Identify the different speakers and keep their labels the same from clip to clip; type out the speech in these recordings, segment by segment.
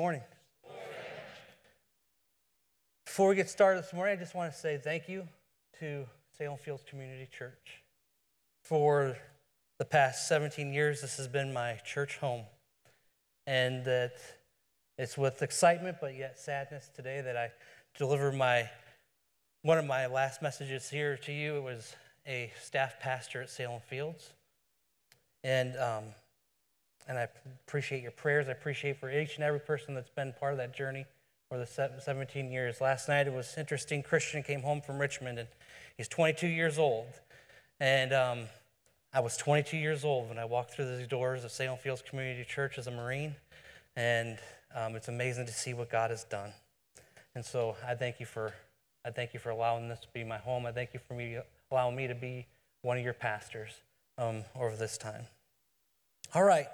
Speaker 1: morning. Before we get started this morning, I just want to say thank you to Salem Fields Community Church. For the past 17 years, this has been my church home. And that it's with excitement but yet sadness today that I deliver my one of my last messages here to you. It was a staff pastor at Salem Fields. And um, and I appreciate your prayers. I appreciate for each and every person that's been part of that journey for the 17 years. Last night it was interesting. Christian came home from Richmond and he's 22 years old. And um, I was 22 years old when I walked through the doors of Salem Fields Community Church as a Marine. And um, it's amazing to see what God has done. And so I thank you for I thank you for allowing this to be my home. I thank you for me allowing me to be one of your pastors um, over this time. All right.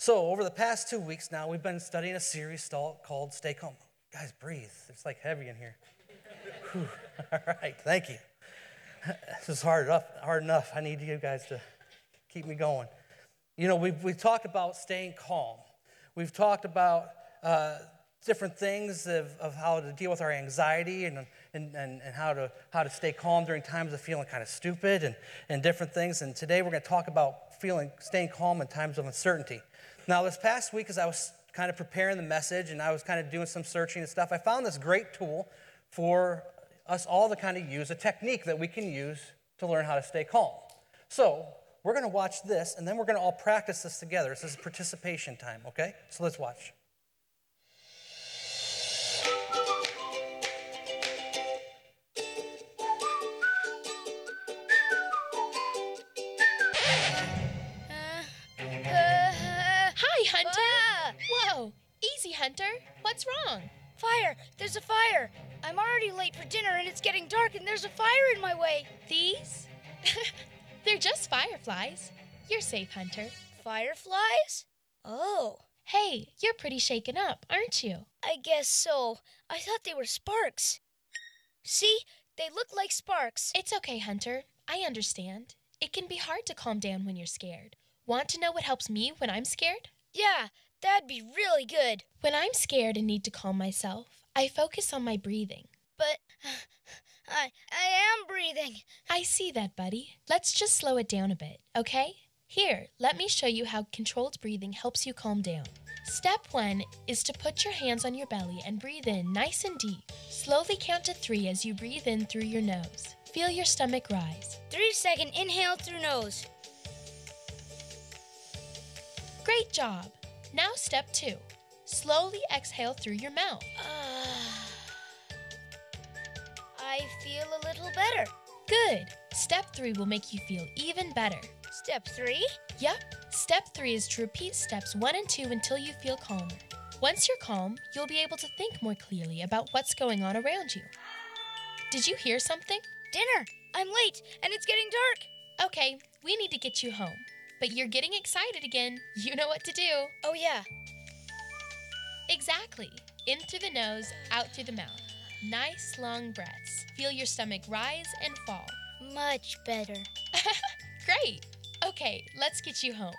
Speaker 1: So, over the past two weeks now, we've been studying a series called Stay Calm. Guys, breathe. It's like heavy in here. All right, thank you. This is hard enough, hard enough. I need you guys to keep me going. You know, we've, we've talked about staying calm. We've talked about uh, different things of, of how to deal with our anxiety and, and, and, and how, to, how to stay calm during times of feeling kind of stupid and, and different things. And today we're going to talk about feeling, staying calm in times of uncertainty. Now, this past week, as I was kind of preparing the message and I was kind of doing some searching and stuff, I found this great tool for us all to kind of use, a technique that we can use to learn how to stay calm. So, we're going to watch this and then we're going to all practice this together. This is participation time, okay? So, let's watch.
Speaker 2: Hunter. Whoa! Easy, Hunter. What's wrong?
Speaker 3: Fire! There's a fire! I'm already late for dinner and it's getting dark and there's a fire in my way.
Speaker 2: These? They're just fireflies. You're safe, Hunter.
Speaker 3: Fireflies? Oh.
Speaker 2: Hey, you're pretty shaken up, aren't you?
Speaker 3: I guess so. I thought they were sparks. See? They look like sparks.
Speaker 2: It's okay, Hunter. I understand. It can be hard to calm down when you're scared. Want to know what helps me when I'm scared?
Speaker 3: Yeah, That'd be really good.
Speaker 2: When I'm scared and need to calm myself, I focus on my breathing.
Speaker 3: But I I am breathing.
Speaker 2: I see that, buddy. Let's just slow it down a bit, okay? Here, let me show you how controlled breathing helps you calm down. Step one is to put your hands on your belly and breathe in nice and deep. Slowly count to three as you breathe in through your nose. Feel your stomach rise.
Speaker 3: Three second inhale through nose.
Speaker 2: Great job. Now, step two slowly exhale through your mouth. Uh,
Speaker 3: I feel a little better.
Speaker 2: Good. Step three will make you feel even better.
Speaker 3: Step three?
Speaker 2: Yep. Step three is to repeat steps one and two until you feel calmer. Once you're calm, you'll be able to think more clearly about what's going on around you. Did you hear something?
Speaker 3: Dinner! I'm late, and it's getting dark!
Speaker 2: Okay, we need to get you home. But you're getting excited again. You know what to do.
Speaker 3: Oh, yeah.
Speaker 2: Exactly. In through the nose, out through the mouth. Nice long breaths. Feel your stomach rise and fall.
Speaker 3: Much better.
Speaker 2: Great. Okay, let's get you home.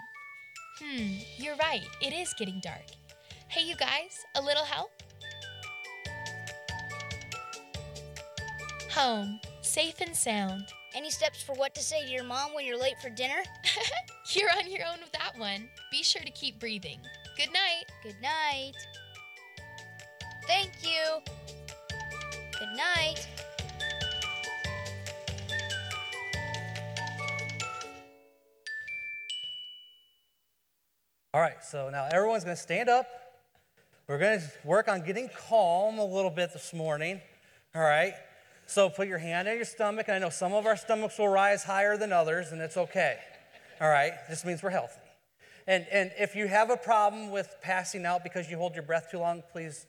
Speaker 2: Hmm, you're right. It is getting dark. Hey, you guys, a little help? Home, safe and sound.
Speaker 3: Any steps for what to say to your mom when you're late for dinner?
Speaker 2: you're on your own with that one. Be sure to keep breathing. Good night.
Speaker 3: Good night. Thank you. Good night.
Speaker 1: All right, so now everyone's going to stand up. We're going to work on getting calm a little bit this morning. All right. So put your hand on your stomach. And I know some of our stomachs will rise higher than others, and it's okay. All right? This means we're healthy. And, and if you have a problem with passing out because you hold your breath too long, please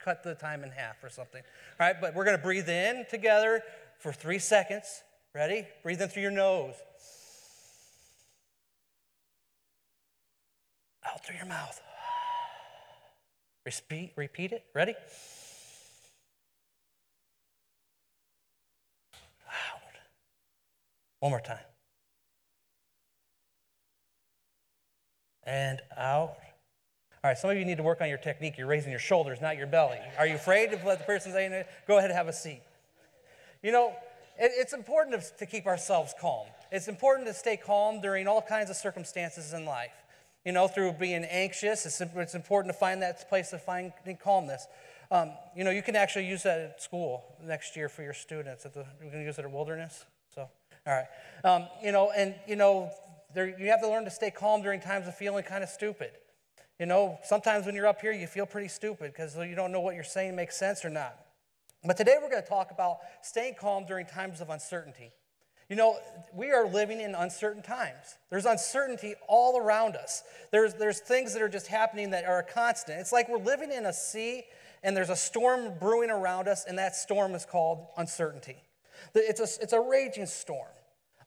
Speaker 1: cut the time in half or something. All right? But we're going to breathe in together for three seconds. Ready? Breathe in through your nose. Out through your mouth. Repeat, repeat it. Ready? One more time. And out. All right, some of you need to work on your technique. You're raising your shoulders, not your belly. Are you afraid to let the person say, go ahead and have a seat? You know, it, it's important to, keep ourselves calm. It's important to stay calm during all kinds of circumstances in life. You know, through being anxious, it's, it's important to find that place of finding calmness. Um, you know, you can actually use that at school next year for your students. At the, going to use it at Wilderness. All right. Um, you know, and, you know, there, you have to learn to stay calm during times of feeling kind of stupid. You know, sometimes when you're up here, you feel pretty stupid because you don't know what you're saying makes sense or not. But today we're going to talk about staying calm during times of uncertainty. You know, we are living in uncertain times. There's uncertainty all around us. There's, there's things that are just happening that are a constant. It's like we're living in a sea and there's a storm brewing around us, and that storm is called uncertainty. It's a, it's a raging storm.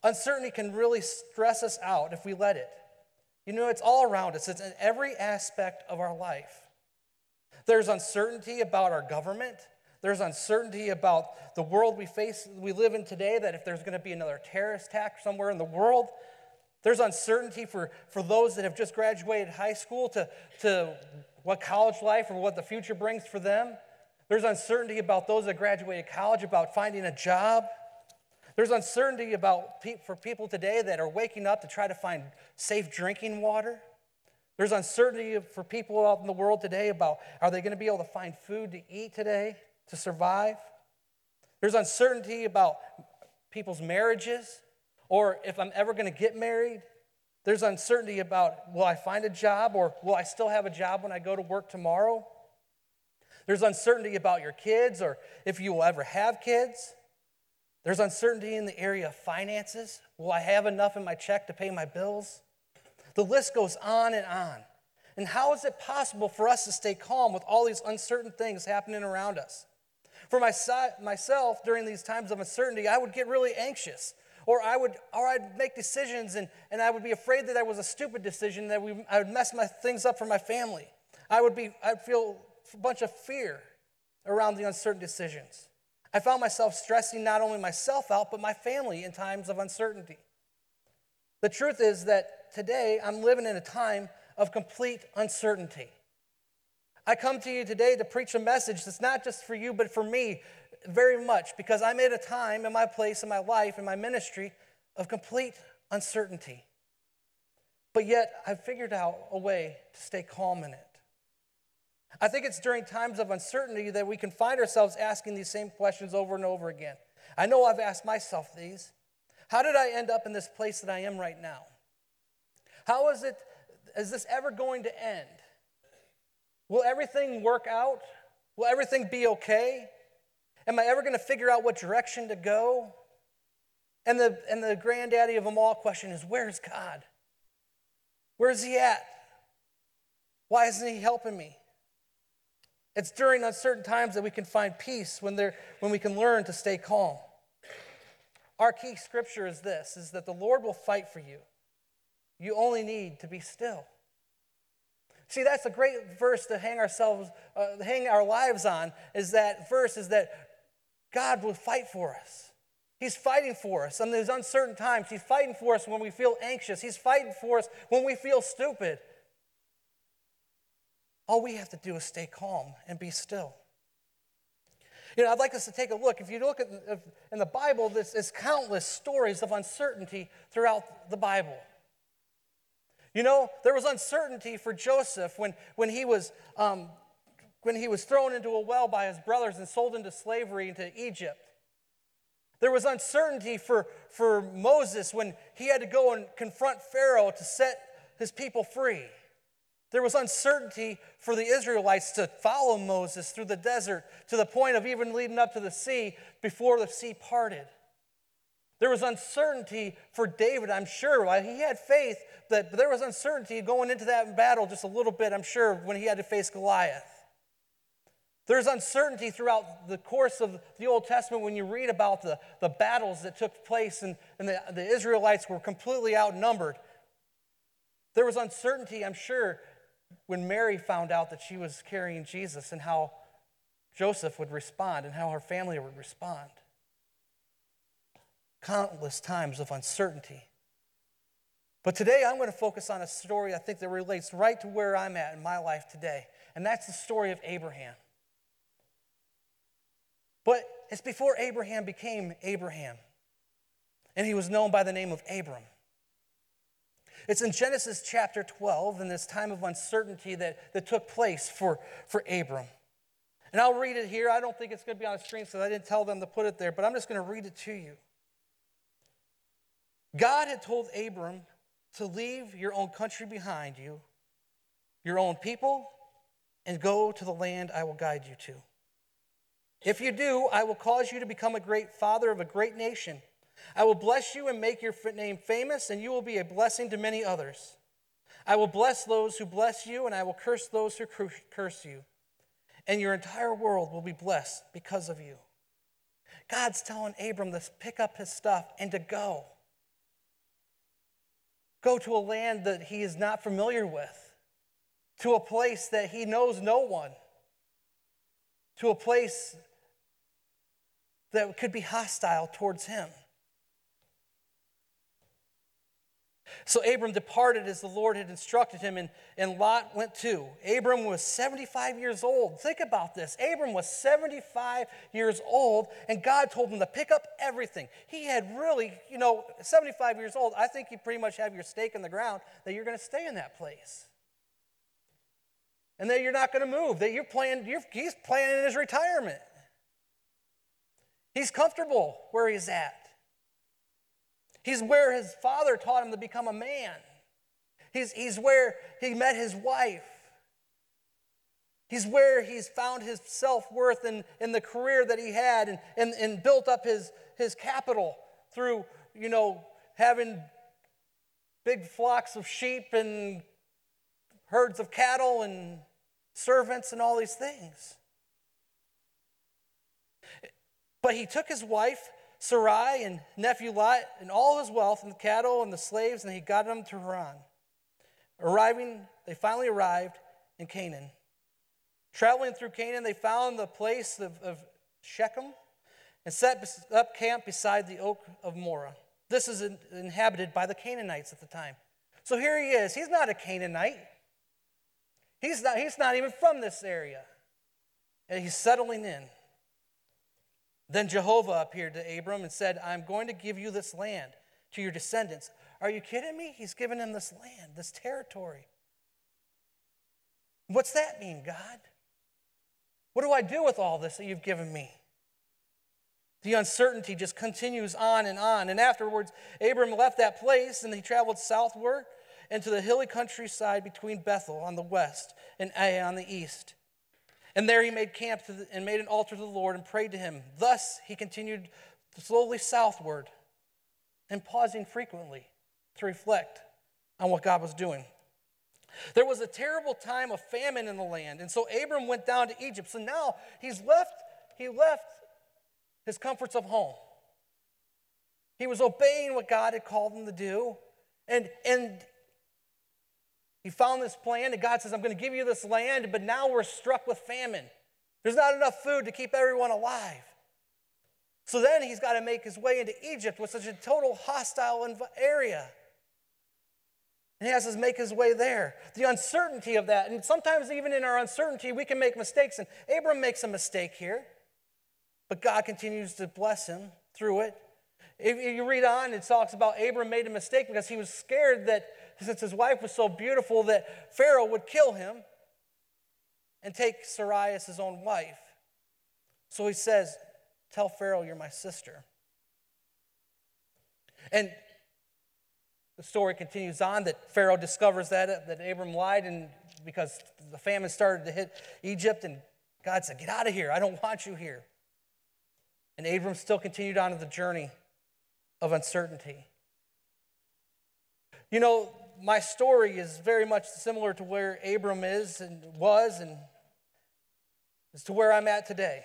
Speaker 1: Uncertainty can really stress us out if we let it. You know, it's all around us, it's in every aspect of our life. There's uncertainty about our government. There's uncertainty about the world we face, we live in today, that if there's going to be another terrorist attack somewhere in the world, there's uncertainty for, for those that have just graduated high school to, to what college life or what the future brings for them. There's uncertainty about those that graduated college about finding a job. There's uncertainty about pe- for people today that are waking up to try to find safe drinking water. There's uncertainty for people out in the world today about are they going to be able to find food to eat today to survive? There's uncertainty about people's marriages or if I'm ever going to get married. There's uncertainty about will I find a job or will I still have a job when I go to work tomorrow? There's uncertainty about your kids or if you will ever have kids. There's uncertainty in the area of finances. Will I have enough in my check to pay my bills? The list goes on and on. And how is it possible for us to stay calm with all these uncertain things happening around us? For my, myself, during these times of uncertainty, I would get really anxious. Or I would, or I'd make decisions and, and I would be afraid that that was a stupid decision, that we, I would mess my things up for my family. I would be, I'd feel bunch of fear around the uncertain decisions. I found myself stressing not only myself out, but my family in times of uncertainty. The truth is that today I'm living in a time of complete uncertainty. I come to you today to preach a message that's not just for you, but for me very much because I'm at a time in my place in my life, in my ministry, of complete uncertainty. But yet, I've figured out a way to stay calm in it. I think it's during times of uncertainty that we can find ourselves asking these same questions over and over again. I know I've asked myself these. How did I end up in this place that I am right now? How is it, is this ever going to end? Will everything work out? Will everything be okay? Am I ever going to figure out what direction to go? And the, and the granddaddy of them all question is where's God? Where's He at? Why isn't He helping me? It's during uncertain times that we can find peace when, when we can learn to stay calm. Our key scripture is this is that the Lord will fight for you. You only need to be still. See, that's a great verse to hang ourselves, uh, hang our lives on. Is that verse is that God will fight for us. He's fighting for us in these uncertain times. He's fighting for us when we feel anxious. He's fighting for us when we feel stupid. All we have to do is stay calm and be still. You know, I'd like us to take a look. If you look at in the Bible, there's, there's countless stories of uncertainty throughout the Bible. You know, there was uncertainty for Joseph when, when, he was, um, when he was thrown into a well by his brothers and sold into slavery into Egypt. There was uncertainty for, for Moses when he had to go and confront Pharaoh to set his people free. There was uncertainty for the Israelites to follow Moses through the desert to the point of even leading up to the sea before the sea parted. There was uncertainty for David, I'm sure. He had faith, that, but there was uncertainty going into that battle just a little bit, I'm sure, when he had to face Goliath. There's uncertainty throughout the course of the Old Testament when you read about the, the battles that took place and, and the, the Israelites were completely outnumbered. There was uncertainty, I'm sure, when Mary found out that she was carrying Jesus and how Joseph would respond and how her family would respond. Countless times of uncertainty. But today I'm going to focus on a story I think that relates right to where I'm at in my life today, and that's the story of Abraham. But it's before Abraham became Abraham, and he was known by the name of Abram. It's in Genesis chapter 12, in this time of uncertainty that, that took place for, for Abram. And I'll read it here. I don't think it's going to be on the screen because I didn't tell them to put it there, but I'm just going to read it to you. God had told Abram to leave your own country behind you, your own people, and go to the land I will guide you to. If you do, I will cause you to become a great father of a great nation. I will bless you and make your name famous, and you will be a blessing to many others. I will bless those who bless you, and I will curse those who curse you. And your entire world will be blessed because of you. God's telling Abram to pick up his stuff and to go. Go to a land that he is not familiar with, to a place that he knows no one, to a place that could be hostile towards him. So Abram departed as the Lord had instructed him, and, and Lot went too. Abram was 75 years old. Think about this. Abram was 75 years old, and God told him to pick up everything. He had really, you know, 75 years old. I think you pretty much have your stake in the ground that you're going to stay in that place. And that you're not going to move, that you're planning, you're, he's planning his retirement. He's comfortable where he's at. He's where his father taught him to become a man. He's, he's where he met his wife. He's where he's found his self worth in, in the career that he had and, and, and built up his, his capital through, you know, having big flocks of sheep and herds of cattle and servants and all these things. But he took his wife Sarai and nephew Lot and all his wealth and the cattle and the slaves, and he got them to Haran. Arriving, they finally arrived in Canaan. Traveling through Canaan, they found the place of, of Shechem and set up camp beside the oak of Moreh. This is inhabited by the Canaanites at the time. So here he is. He's not a Canaanite. He's not, he's not even from this area. And he's settling in. Then Jehovah appeared to Abram and said, I'm going to give you this land to your descendants. Are you kidding me? He's given him this land, this territory. What's that mean, God? What do I do with all this that you've given me? The uncertainty just continues on and on. And afterwards, Abram left that place and he traveled southward into the hilly countryside between Bethel on the west and Ai on the east. And there he made camp the, and made an altar to the Lord and prayed to him. Thus he continued slowly southward and pausing frequently to reflect on what God was doing. There was a terrible time of famine in the land, and so Abram went down to Egypt. So now he's left, he left his comforts of home. He was obeying what God had called him to do. And, and he found this plan, and God says, I'm going to give you this land, but now we're struck with famine. There's not enough food to keep everyone alive. So then he's got to make his way into Egypt with such a total hostile area. And he has to make his way there. The uncertainty of that, and sometimes even in our uncertainty, we can make mistakes. And Abram makes a mistake here, but God continues to bless him through it. If you read on, it talks about Abram made a mistake because he was scared that since his wife was so beautiful that Pharaoh would kill him and take Sarai as his own wife. So he says, Tell Pharaoh you're my sister. And the story continues on that Pharaoh discovers that, that Abram lied and because the famine started to hit Egypt, and God said, Get out of here. I don't want you here. And Abram still continued on the journey of uncertainty. You know, my story is very much similar to where Abram is and was and as to where I'm at today.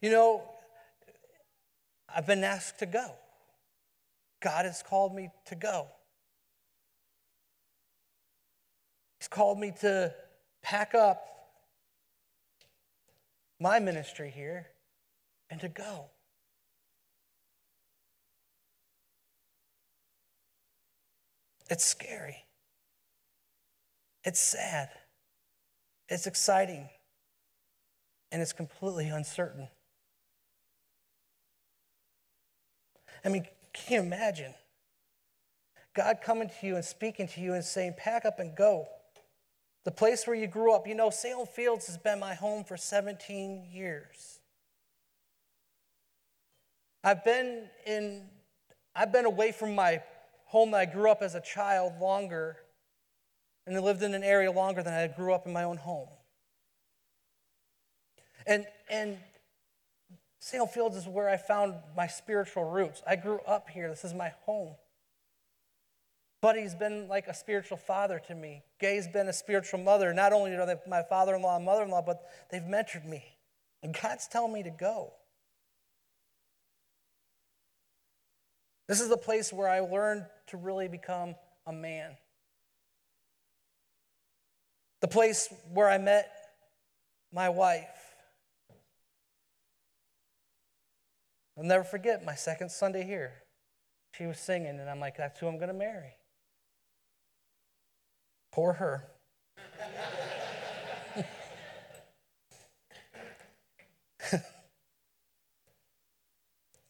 Speaker 1: You know, I've been asked to go. God has called me to go. He's called me to pack up my ministry here and to go. It's scary. It's sad. It's exciting. And it's completely uncertain. I mean, can you imagine? God coming to you and speaking to you and saying, Pack up and go. The place where you grew up. You know, Salem Fields has been my home for 17 years. I've been in I've been away from my home that I grew up as a child longer and I lived in an area longer than I grew up in my own home. And and Salem Fields is where I found my spiritual roots. I grew up here. This is my home. Buddy's been like a spiritual father to me. Gay's been a spiritual mother. Not only are they my father in law and mother in law, but they've mentored me. And God's telling me to go. This is the place where I learned to really become a man. The place where I met my wife. I'll never forget my second Sunday here. She was singing, and I'm like, that's who I'm going to marry. Poor her.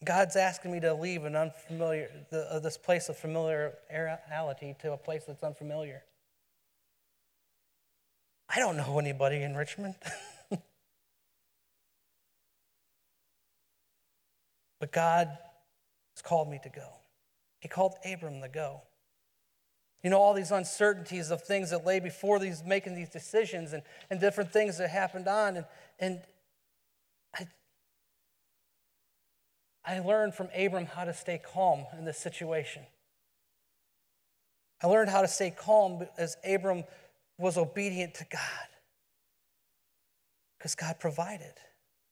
Speaker 1: God's asking me to leave an unfamiliar, the, uh, this place of familiarity to a place that's unfamiliar. I don't know anybody in Richmond. but God has called me to go. He called Abram to go. You know, all these uncertainties of things that lay before these making these decisions and, and different things that happened on. And, and I, I learned from Abram how to stay calm in this situation. I learned how to stay calm as Abram was obedient to God. Because God provided,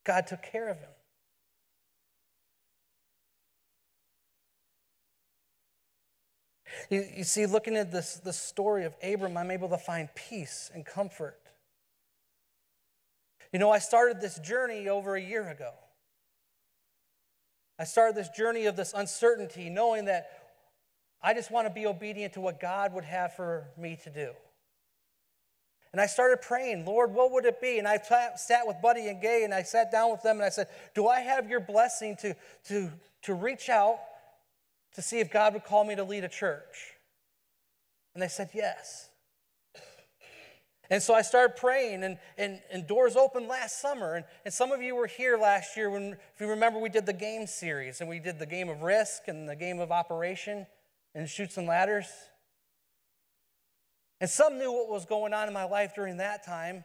Speaker 1: God took care of him. You, you see, looking at this, this story of Abram, I'm able to find peace and comfort. You know, I started this journey over a year ago. I started this journey of this uncertainty, knowing that I just want to be obedient to what God would have for me to do. And I started praying, Lord, what would it be? And I sat with Buddy and Gay and I sat down with them and I said, Do I have your blessing to, to, to reach out to see if God would call me to lead a church? And they said, Yes. And so I started praying, and, and, and doors opened last summer. And, and some of you were here last year when, if you remember, we did the game series, and we did the game of risk and the game of operation and Chutes and Ladders. And some knew what was going on in my life during that time,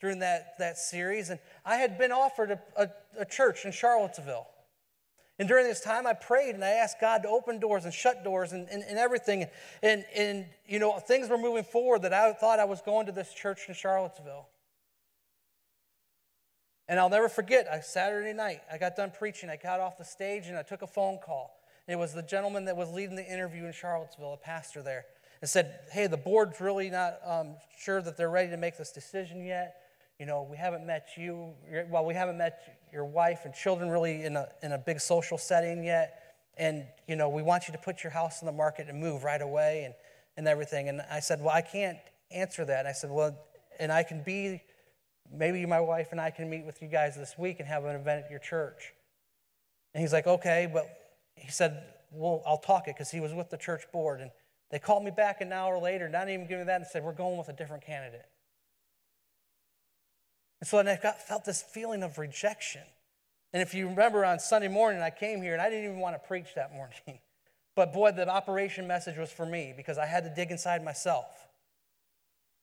Speaker 1: during that, that series. And I had been offered a, a, a church in Charlottesville. And during this time, I prayed and I asked God to open doors and shut doors and, and, and, everything. And, and, you know, things were moving forward that I thought I was going to this church in Charlottesville. And I'll never forget, I, Saturday night, I got done preaching. I got off the stage and I took a phone call. It was the gentleman that was leading the interview in Charlottesville, a pastor there, and said, Hey, the board's really not um, sure that they're ready to make this decision yet you know, we haven't met you, well, we haven't met your wife and children really in a, in a big social setting yet. And, you know, we want you to put your house in the market and move right away and, and everything. And I said, well, I can't answer that. And I said, well, and I can be, maybe my wife and I can meet with you guys this week and have an event at your church. And he's like, okay, but he said, well, I'll talk it because he was with the church board. And they called me back an hour later, not even giving me that, and said, we're going with a different candidate. And so I got, felt this feeling of rejection. And if you remember on Sunday morning, I came here and I didn't even want to preach that morning. But boy, the operation message was for me because I had to dig inside myself.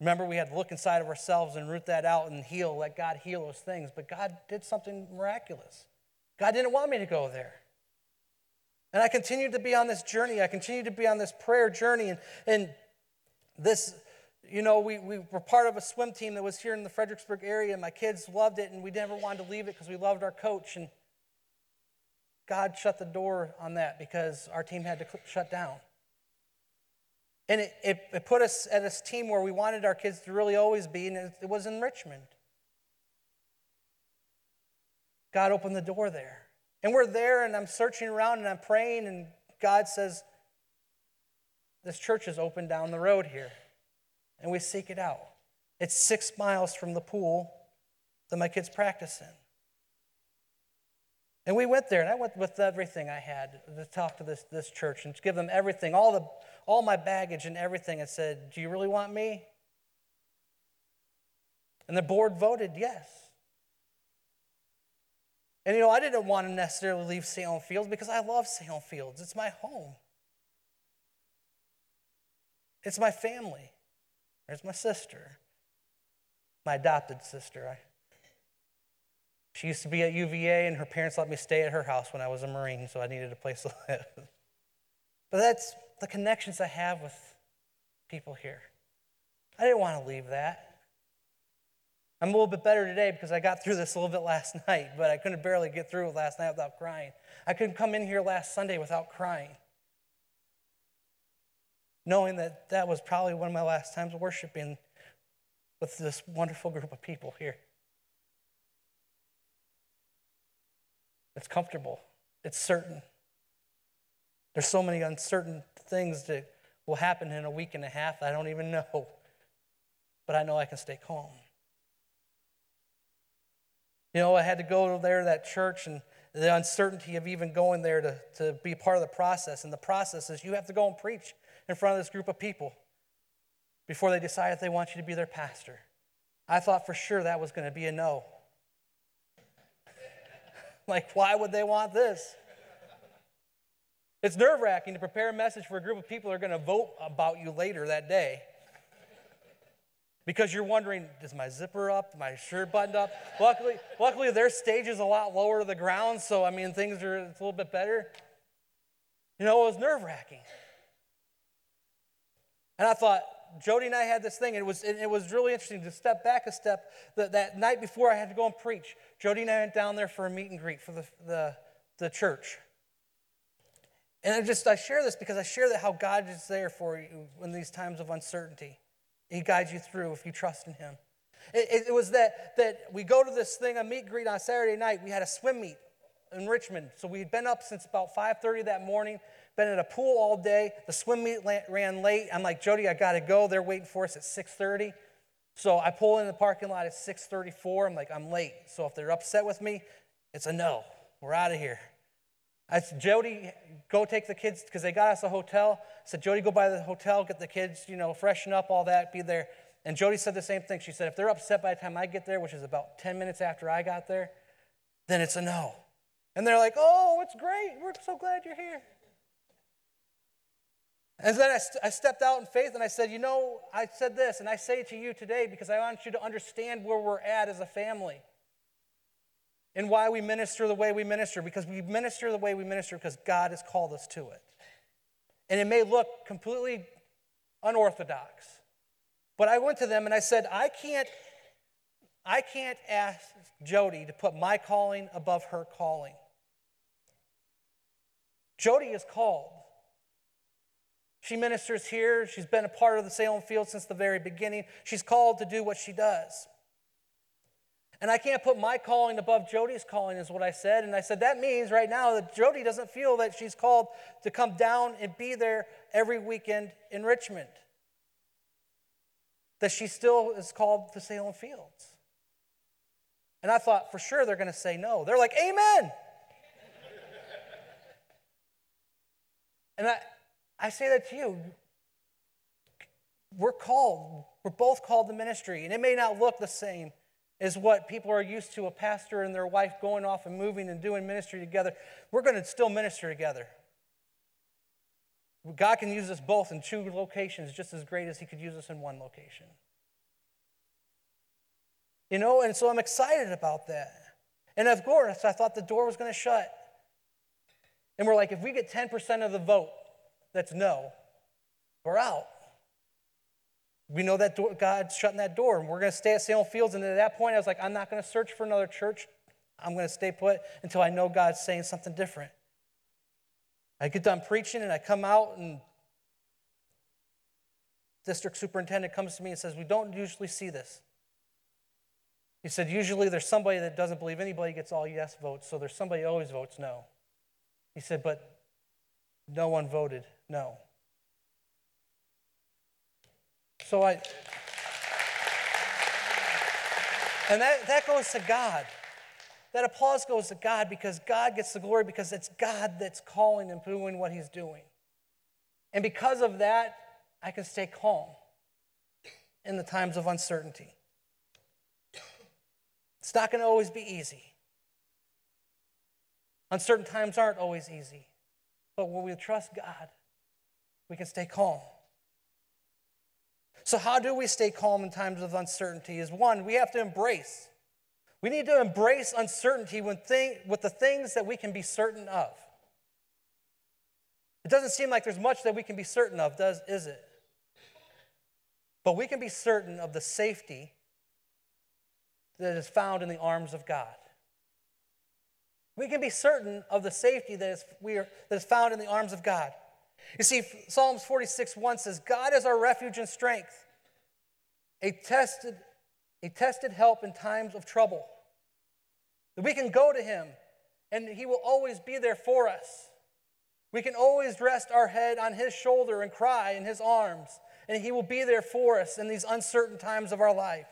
Speaker 1: Remember, we had to look inside of ourselves and root that out and heal, let God heal those things. But God did something miraculous. God didn't want me to go there. And I continued to be on this journey. I continued to be on this prayer journey. And, and this you know, we, we were part of a swim team that was here in the Fredericksburg area, and my kids loved it, and we never wanted to leave it because we loved our coach. And God shut the door on that because our team had to shut down. And it, it, it put us at this team where we wanted our kids to really always be, and it, it was in Richmond. God opened the door there. And we're there, and I'm searching around and I'm praying, and God says, this church is open down the road here, and we seek it out. It's six miles from the pool that my kids practice in. And we went there, and I went with everything I had to talk to this, this church and give them everything, all, the, all my baggage and everything, and said, Do you really want me? And the board voted yes. And you know, I didn't want to necessarily leave Salem Fields because I love Salem Fields. It's my home. It's my family. There's my sister, my adopted sister. I, she used to be at UVA, and her parents let me stay at her house when I was a Marine, so I needed a place to live. But that's the connections I have with people here. I didn't want to leave that. I'm a little bit better today because I got through this a little bit last night, but I couldn't barely get through it last night without crying. I couldn't come in here last Sunday without crying, knowing that that was probably one of my last times worshiping with this wonderful group of people here. It's comfortable, it's certain. There's so many uncertain things that will happen in a week and a half I don't even know, but I know I can stay calm. You know, I had to go there that church and the uncertainty of even going there to, to be part of the process. And the process is you have to go and preach in front of this group of people before they decide if they want you to be their pastor. I thought for sure that was going to be a no. like, why would they want this? It's nerve wracking to prepare a message for a group of people who are going to vote about you later that day because you're wondering, is my zipper up? My shirt buttoned up? luckily, luckily their stage is a lot lower to the ground, so I mean things are a little bit better. You know, it was nerve wracking. And I thought, Jody and I had this thing, it was, it, was really interesting to step back a step. That, night before I had to go and preach, Jody and I went down there for a meet and greet for the, the, the church. And I just, I share this because I share that how God is there for you in these times of uncertainty. He guides you through if you trust in Him. It, it, it, was that, that we go to this thing, a meet and greet on Saturday night. We had a swim meet in Richmond. So we'd been up since about 5.30 that morning, been at a pool all day. The swim meet ran late. I'm like, Jody, I got to go. They're waiting for us at 6.30. So I pull in the parking lot at 6.34. I'm like, I'm late. So if they're upset with me, it's a no. We're out of here. I said, Jody, go take the kids, because they got us a hotel. I said, Jody, go by the hotel, get the kids, you know, freshen up, all that, be there. And Jody said the same thing. She said, if they're upset by the time I get there, which is about 10 minutes after I got there, then it's a no. And they're like, oh, it's great. We're so glad you're here. And then I, st- I stepped out in faith and I said, you know, I said this, and I say it to you today because I want you to understand where we're at as a family and why we minister the way we minister because we minister the way we minister because God has called us to it. And it may look completely unorthodox. But I went to them and I said, I can't I can't ask Jody to put my calling above her calling. Jody is called. She ministers here. She's been a part of the Salem field since the very beginning. She's called to do what she does. And I can't put my calling above Jody's calling, is what I said. And I said, that means right now that Jody doesn't feel that she's called to come down and be there every weekend in Richmond. That she still is called to Salem Fields. And I thought for sure they're going to say no. They're like, Amen. and I, I say that to you. We're called, we're both called to ministry, and it may not look the same as what people are used to a pastor and their wife going off and moving and doing ministry together. We're going to still minister together. God can use us both in two locations just as great as He could use us in one location. You know, and so I'm excited about that. And of course, I thought the door was going to shut. And we're like, if we get 10% of the vote that's no, we're out. We know that door, God's shutting that door, and we're going to stay at Salem Fields. And at that point, I was like, I'm not going to search for another church. I'm going to stay put until I know God's saying something different. I get done preaching, and I come out, and district superintendent comes to me and says, We don't usually see this. He said, Usually there's somebody that doesn't believe anybody gets all yes votes, so there's somebody always votes no. He said, But no one voted no. So I, and that, that goes to God. That applause goes to God because God gets the glory because it's God that's calling and doing what He's doing. And because of that, I can stay calm in the times of uncertainty. It's not going to always be easy. Uncertain times aren't always easy. But when we trust God, we can stay calm. So, how do we stay calm in times of uncertainty? Is one, we have to embrace. We need to embrace uncertainty with, thing, with the things that we can be certain of. It doesn't seem like there's much that we can be certain of, does is it? But we can be certain of the safety that is found in the arms of God. We can be certain of the safety that is, we are, that is found in the arms of God. You see, Psalms 46 1 says, God is our refuge and strength, a tested, a tested help in times of trouble. That we can go to him and he will always be there for us. We can always rest our head on his shoulder and cry in his arms, and he will be there for us in these uncertain times of our life.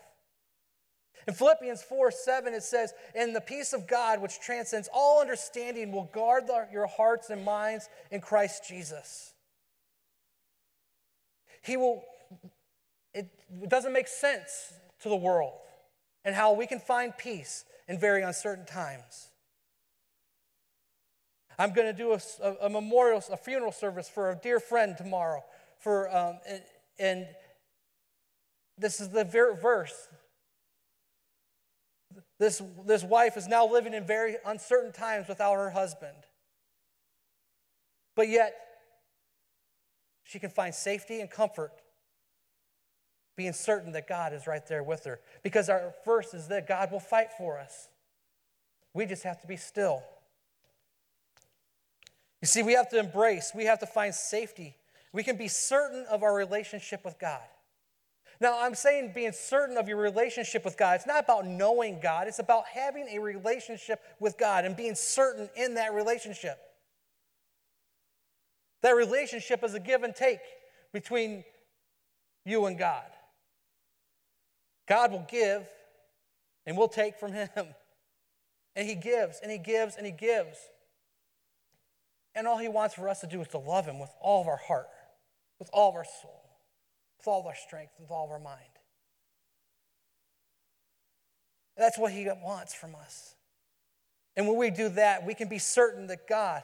Speaker 1: In Philippians 4 7, it says, And the peace of God, which transcends all understanding, will guard the, your hearts and minds in Christ Jesus. He will, it doesn't make sense to the world and how we can find peace in very uncertain times. I'm going to do a, a, a, memorial, a funeral service for a dear friend tomorrow. For um, and, and, this is the verse this, this wife is now living in very uncertain times without her husband. But yet, she can find safety and comfort being certain that God is right there with her. Because our first is that God will fight for us. We just have to be still. You see, we have to embrace, we have to find safety. We can be certain of our relationship with God. Now, I'm saying being certain of your relationship with God. It's not about knowing God, it's about having a relationship with God and being certain in that relationship. That relationship is a give and take between you and God. God will give and we'll take from Him. And He gives and He gives and He gives. And all He wants for us to do is to love Him with all of our heart, with all of our soul with all our strength, with all our mind. That's what He wants from us. And when we do that, we can be certain that God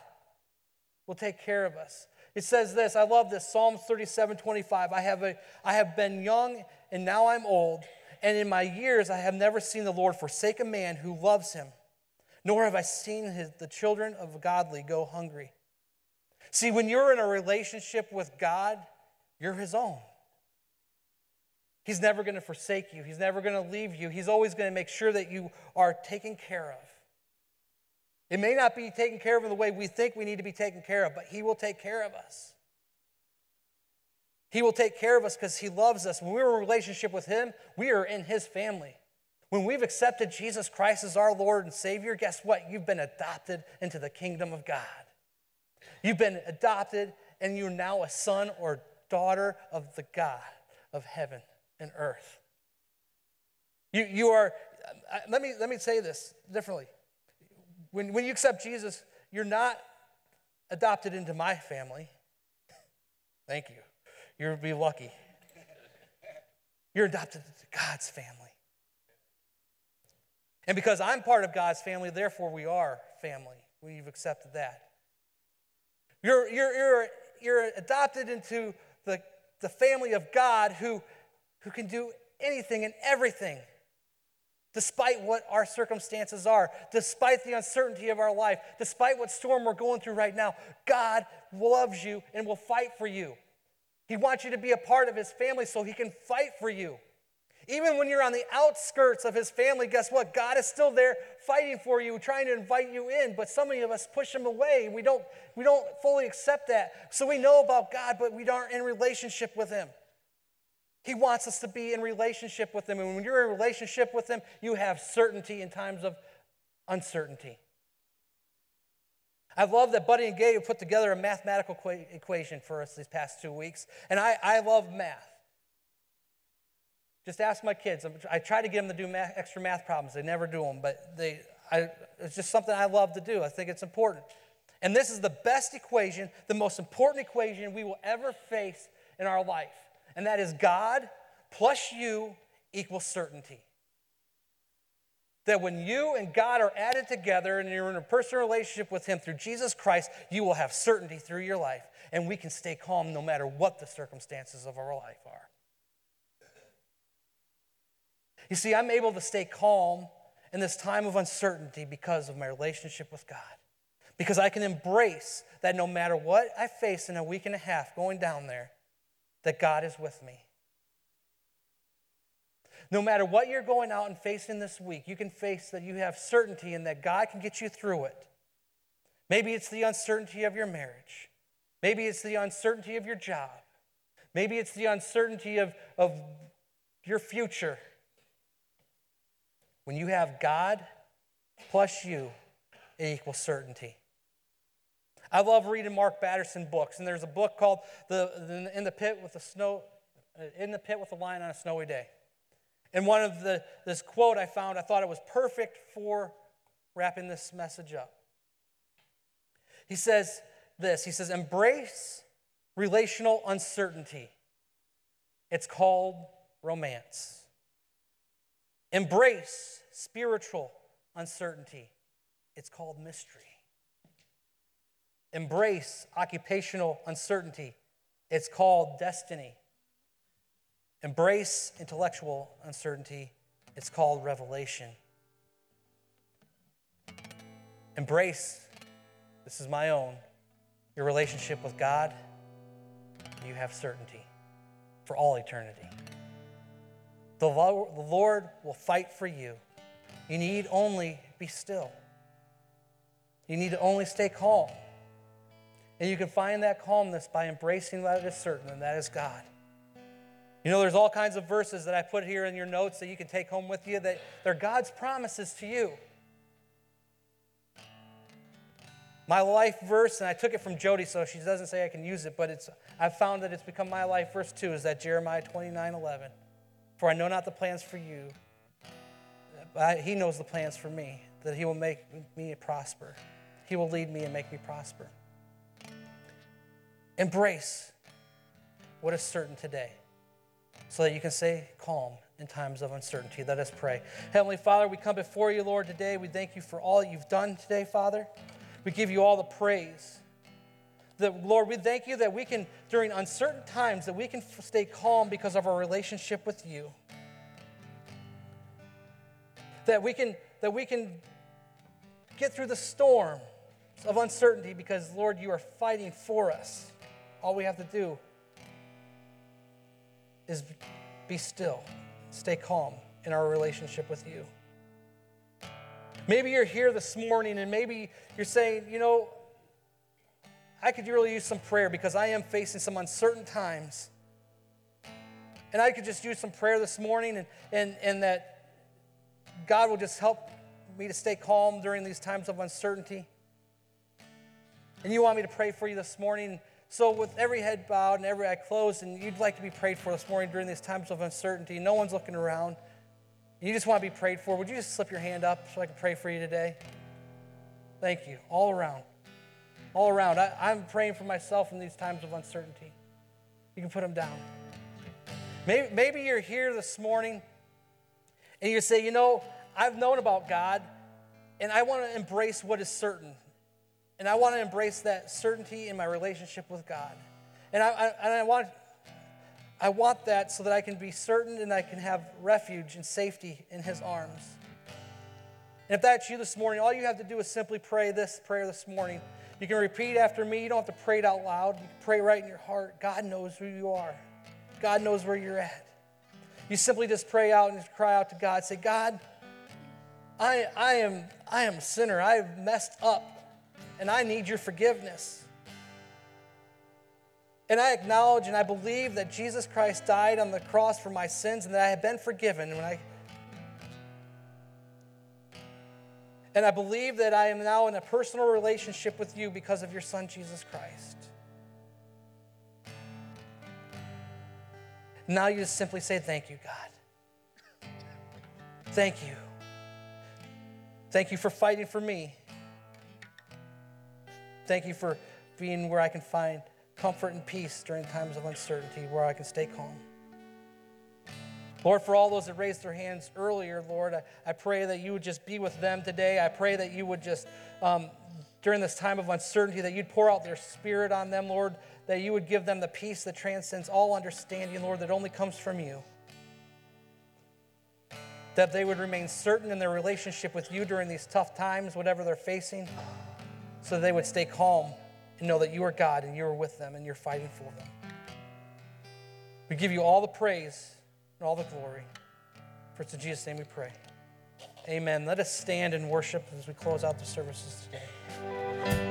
Speaker 1: will take care of us. It says this, I love this, Psalm 37 25. I have, a, I have been young and now I'm old, and in my years I have never seen the Lord forsake a man who loves him, nor have I seen his, the children of godly go hungry. See, when you're in a relationship with God, you're his own. He's never going to forsake you. He's never going to leave you. He's always going to make sure that you are taken care of. It may not be taken care of in the way we think we need to be taken care of, but He will take care of us. He will take care of us because He loves us. When we're in a relationship with Him, we are in His family. When we've accepted Jesus Christ as our Lord and Savior, guess what? You've been adopted into the kingdom of God. You've been adopted, and you're now a son or daughter of the God of heaven and earth. You, you are, let me, let me say this differently. When, when you accept Jesus, you're not adopted into my family. Thank you. You'll be lucky. You're adopted into God's family. And because I'm part of God's family, therefore we are family. We've accepted that. You're, you're, you're, you're adopted into the, the family of God who who can do anything and everything, despite what our circumstances are, despite the uncertainty of our life, despite what storm we're going through right now. God loves you and will fight for you. He wants you to be a part of His family so He can fight for you. Even when you're on the outskirts of his family, guess what? God is still there fighting for you, trying to invite you in. But so many of us push him away. We don't, we don't fully accept that. So we know about God, but we aren't in relationship with him. He wants us to be in relationship with Him. And when you're in relationship with Him, you have certainty in times of uncertainty. I love that Buddy and Gabe put together a mathematical equation for us these past two weeks. And I, I love math. Just ask my kids. I try to get them to do math, extra math problems. They never do them, but they, I, it's just something I love to do. I think it's important. And this is the best equation, the most important equation we will ever face in our life. And that is God plus you equals certainty. That when you and God are added together and you're in a personal relationship with Him through Jesus Christ, you will have certainty through your life. And we can stay calm no matter what the circumstances of our life are. You see, I'm able to stay calm in this time of uncertainty because of my relationship with God. Because I can embrace that no matter what I face in a week and a half going down there, that God is with me. No matter what you're going out and facing this week, you can face that you have certainty and that God can get you through it. Maybe it's the uncertainty of your marriage. Maybe it's the uncertainty of your job. Maybe it's the uncertainty of, of your future. When you have God plus you, it equals certainty. I love reading Mark Batterson books, and there's a book called the, "In the Pit with the Snow," uh, "In the Pit with the Lion on a Snowy Day." And one of the this quote I found, I thought it was perfect for wrapping this message up. He says this. He says, "Embrace relational uncertainty. It's called romance. Embrace spiritual uncertainty. It's called mystery." Embrace occupational uncertainty. It's called destiny. Embrace intellectual uncertainty. It's called revelation. Embrace, this is my own, your relationship with God. You have certainty for all eternity. The Lord will fight for you. You need only be still. You need to only stay calm. And you can find that calmness by embracing that is certain, and that is God. You know, there's all kinds of verses that I put here in your notes that you can take home with you that they're God's promises to you. My life verse, and I took it from Jody, so she doesn't say I can use it, but it's I've found that it's become my life verse too, is that Jeremiah 29 11. For I know not the plans for you, but he knows the plans for me, that he will make me prosper. He will lead me and make me prosper. Embrace what is certain today so that you can stay calm in times of uncertainty. Let us pray. Heavenly Father, we come before you, Lord, today. We thank you for all that you've done today, Father. We give you all the praise. Lord, we thank you that we can, during uncertain times, that we can stay calm because of our relationship with you. That we can, that we can get through the storm of uncertainty because, Lord, you are fighting for us. All we have to do is be still, stay calm in our relationship with you. Maybe you're here this morning and maybe you're saying, you know, I could really use some prayer because I am facing some uncertain times. And I could just use some prayer this morning and, and, and that God will just help me to stay calm during these times of uncertainty. And you want me to pray for you this morning so, with every head bowed and every eye closed, and you'd like to be prayed for this morning during these times of uncertainty, no one's looking around, you just want to be prayed for, would you just slip your hand up so I can pray for you today? Thank you. All around. All around. I, I'm praying for myself in these times of uncertainty. You can put them down. Maybe, maybe you're here this morning and you say, you know, I've known about God and I want to embrace what is certain. And I want to embrace that certainty in my relationship with God. And I, I, and I, want, I want that so that I can be certain and I can have refuge and safety in His arms. And if that's you this morning, all you have to do is simply pray this prayer this morning. You can repeat after me. You don't have to pray it out loud. You can pray right in your heart. God knows who you are, God knows where you're at. You simply just pray out and just cry out to God. Say, God, I, I, am, I am a sinner. I've messed up and I need your forgiveness. And I acknowledge and I believe that Jesus Christ died on the cross for my sins and that I have been forgiven. When I, and I believe that I am now in a personal relationship with you because of your Son, Jesus Christ. Now you just simply say, Thank you, God.
Speaker 4: Thank you. Thank you for fighting for me. Thank you for being where I can find comfort and peace during times of uncertainty, where I can stay calm. Lord, for all those that raised their hands earlier, Lord, I, I pray that you would just be with them today. I pray that you would just, um, during this time of uncertainty, that you'd pour out their spirit on them, Lord, that you would give them the peace that transcends all understanding, Lord, that only comes from you. That they would remain certain in their relationship with you during these tough times, whatever they're facing, so that they would stay calm and know that you are God and you are with them and you're fighting for them. We give you all the praise and all the glory. For it's in Jesus' name we pray. Amen. Let us stand and worship as we close out the services today.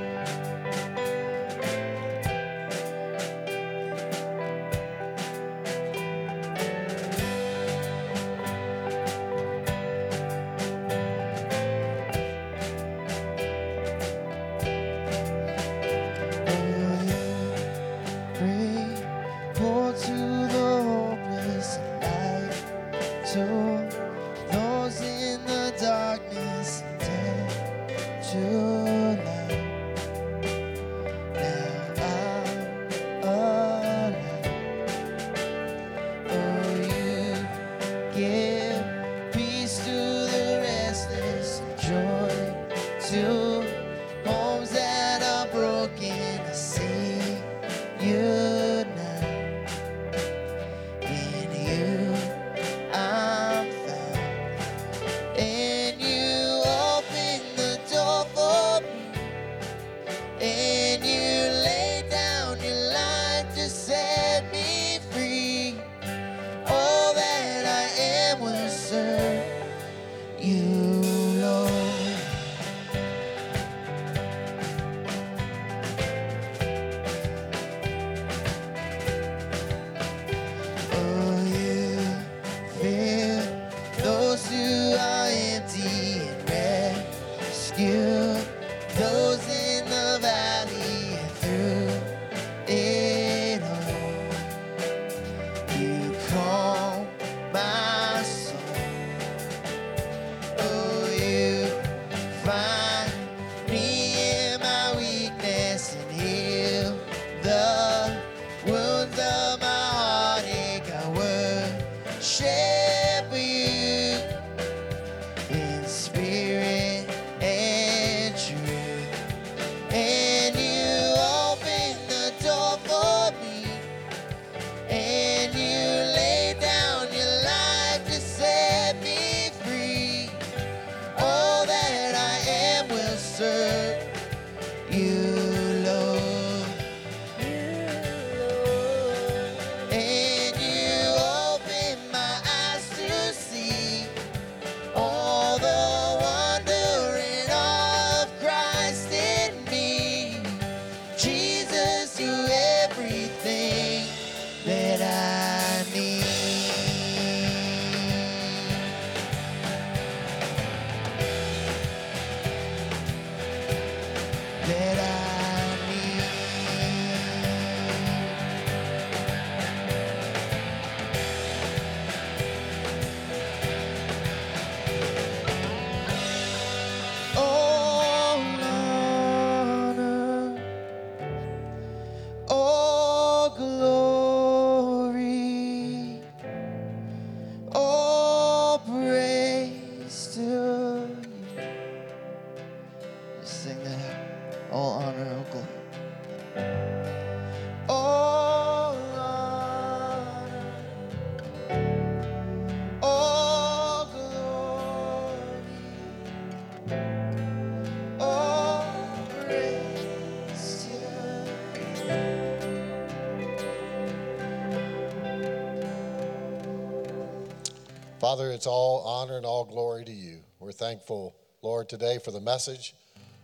Speaker 5: Father, it's all honor and all glory to you. We're thankful, Lord, today for the message.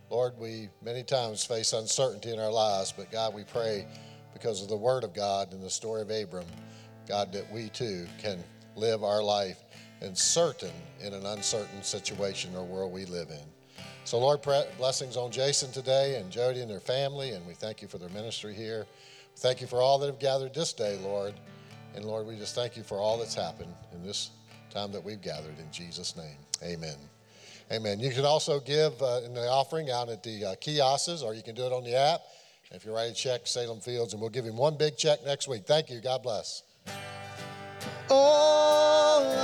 Speaker 5: Lord, we many times face uncertainty in our lives, but God, we pray because of the word of God and the story of Abram, God, that we too can live our life in certain in an uncertain situation or world we live in. So, Lord, blessings on Jason today and Jody and their family, and we thank you for their ministry here. Thank you for all that have gathered this day, Lord. And Lord, we just thank you for all that's happened in this time that we've gathered. In Jesus' name, amen. Amen. You can also give uh, in the offering out at the uh, kiosks, or you can do it on the app. If you write a check, Salem Fields, and we'll give him one big check next week. Thank you. God bless.
Speaker 4: Honor.